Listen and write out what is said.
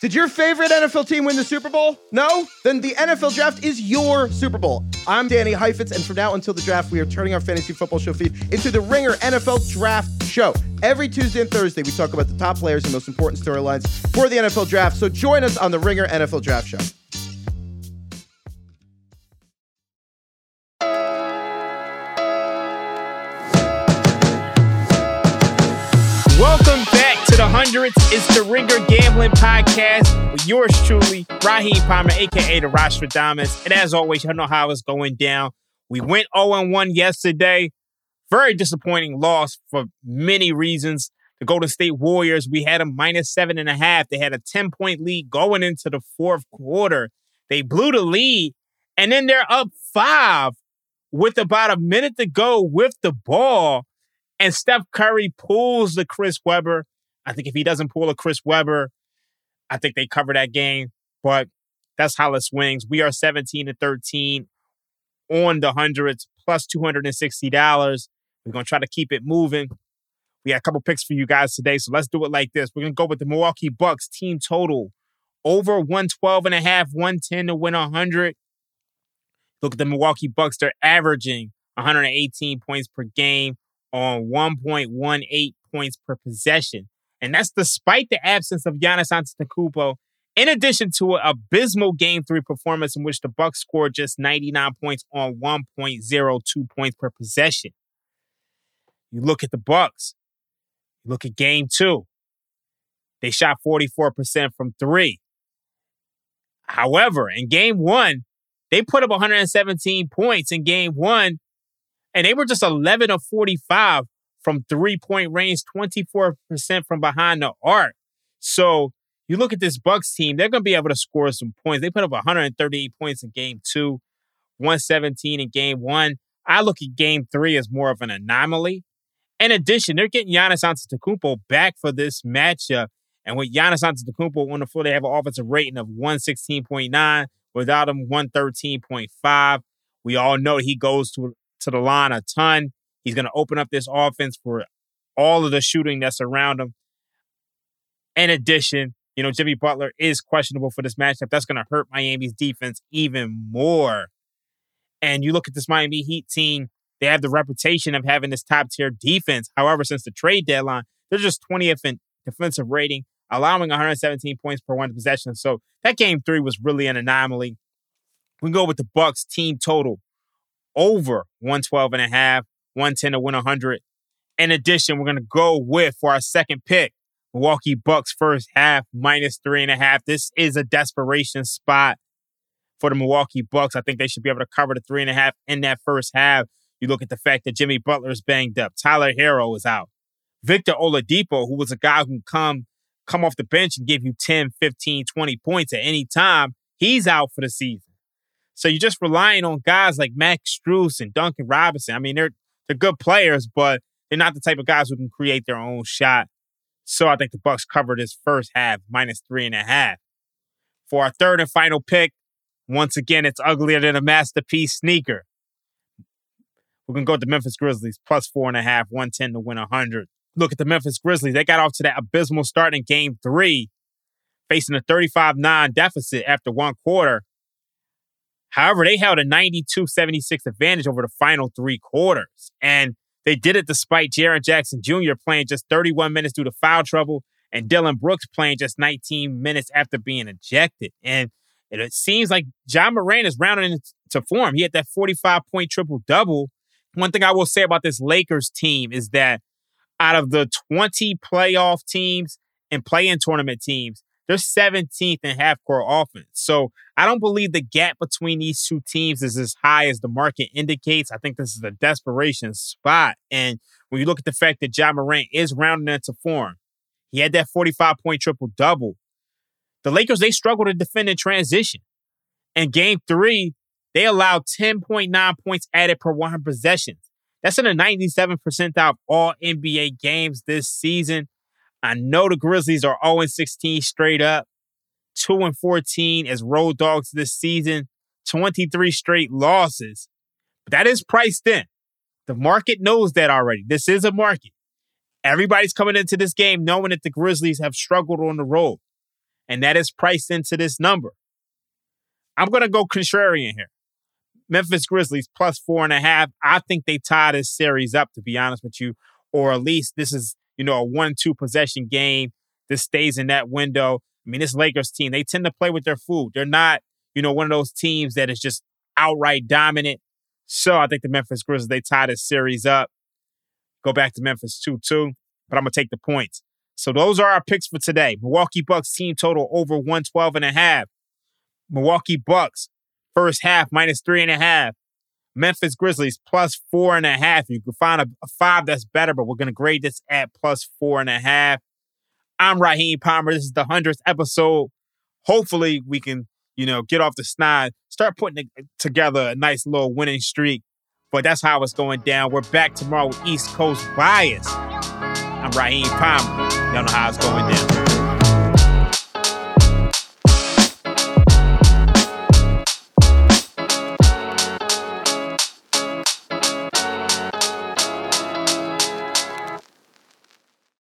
Did your favorite NFL team win the Super Bowl? No? Then the NFL Draft is your Super Bowl. I'm Danny Heifetz, and from now until the draft, we are turning our fantasy football show feed into the Ringer NFL Draft Show. Every Tuesday and Thursday, we talk about the top players and most important storylines for the NFL Draft. So join us on the Ringer NFL Draft Show. The hundreds. It's the Ringer Gambling Podcast with yours truly, Raheem Palmer, aka the Rostradamus. And as always, you know how it's going down. We went 0-1 yesterday. Very disappointing loss for many reasons. The Golden State Warriors, we had a minus seven and a half. They had a 10 point lead going into the fourth quarter. They blew the lead, and then they're up five with about a minute to go with the ball. And Steph Curry pulls the Chris Webber. I think if he doesn't pull a Chris Webber, I think they cover that game. But that's how it swings. We are 17 to 13 on the hundreds, plus $260. We're going to try to keep it moving. We got a couple picks for you guys today, so let's do it like this. We're going to go with the Milwaukee Bucks team total over 112 and a half, 110 to win 100. Look at the Milwaukee Bucks. They're averaging 118 points per game on 1.18 points per possession. And that's despite the absence of Giannis Antetokounmpo, in addition to an abysmal Game 3 performance in which the Bucks scored just 99 points on 1.02 points per possession. You look at the Bucks. You look at Game 2. They shot 44% from 3. However, in Game 1, they put up 117 points in Game 1 and they were just 11 of 45 from three point range, 24% from behind the arc. So you look at this Bucks team, they're going to be able to score some points. They put up 138 points in game two, 117 in game one. I look at game three as more of an anomaly. In addition, they're getting Giannis Antetokounmpo back for this matchup. And with Giannis Antetokounmpo on the floor, they have an offensive rating of 116.9. Without him, 113.5. We all know he goes to to the line a ton. He's going to open up this offense for all of the shooting that's around him. In addition, you know, Jimmy Butler is questionable for this matchup. That's going to hurt Miami's defense even more. And you look at this Miami Heat team, they have the reputation of having this top tier defense. However, since the trade deadline, they're just 20th in defensive rating, allowing 117 points per one possession. So that game three was really an anomaly. We go with the Bucks team total over 112 and a half, 110 to win 100. In addition, we're going to go with for our second pick, Milwaukee Bucks first half minus three and a half. This is a desperation spot for the Milwaukee Bucks. I think they should be able to cover the three and a half in that first half. You look at the fact that Jimmy Butler is banged up. Tyler Herro is out. Victor Oladipo, who was a guy who can come come off the bench and give you 10, 15, 20 points at any time, he's out for the season. So you're just relying on guys like Max Strus and Duncan Robinson. I mean, they're they're good players, but they're not the type of guys who can create their own shot. So I think the Bucks cover this first half minus three and a half. For our third and final pick, once again, it's uglier than a masterpiece sneaker. We're gonna go with the Memphis Grizzlies plus four and a half, 110 to win 100. Look at the Memphis Grizzlies. They got off to that abysmal start in game three, facing a 35 9 deficit after one quarter. However, they held a 92 76 advantage over the final three quarters. And they did it despite Jaren Jackson Jr. playing just 31 minutes due to foul trouble and Dillon Brooks playing just 19 minutes after being ejected. And it seems like Ja Morant is rounding into form. He had that 45 point triple double. One thing I will say about this Lakers team is that out of the 20 playoff teams and play in tournament teams, they're 17th in half court offense. So I don't believe the gap between these two teams is as high as the market indicates. I think this is a desperation spot. And when you look at the fact that Ja Morant is rounding into form, he had that 45 point triple double. The Lakers, they struggle to defend in transition. In game three, they allowed 10.9 points added per 100 possessions. That's in the 97th percentile of all NBA games this season. I know the Grizzlies are 0 16 straight up, 2 and 14 as road dogs this season, 23 straight losses. But that is priced in. The market knows that already. This is a market. Everybody's coming into this game knowing that the Grizzlies have struggled on the road. and that is priced into this number. I'm going to go contrarian here. Memphis Grizzlies plus four and a half. I think they tie this series up, to be honest with you, or at least this is, you know, a one two possession game. that stays in that window. I mean, this Lakers team, they tend to play with their food. They're not, you know, one of those teams that is just outright dominant. So I think the Memphis Grizzlies, they tie this series up. Go back to Memphis 2 2, but I'm going to take the points. So those are our picks for today. Milwaukee Bucks team total over 112 and a half. Milwaukee Bucks first half minus three and a half. Memphis Grizzlies plus four and a half. You can find a, a five that's better, but we're going to grade this at plus four and a half. I'm Raheem Palmer. This is the 100th episode. Hopefully, we can, you know, get off the snide, start putting together a nice little winning streak. But that's how it's going down. We're back tomorrow with East Coast Bias. I'm Raheem Palmer. Y'all know how it's going down.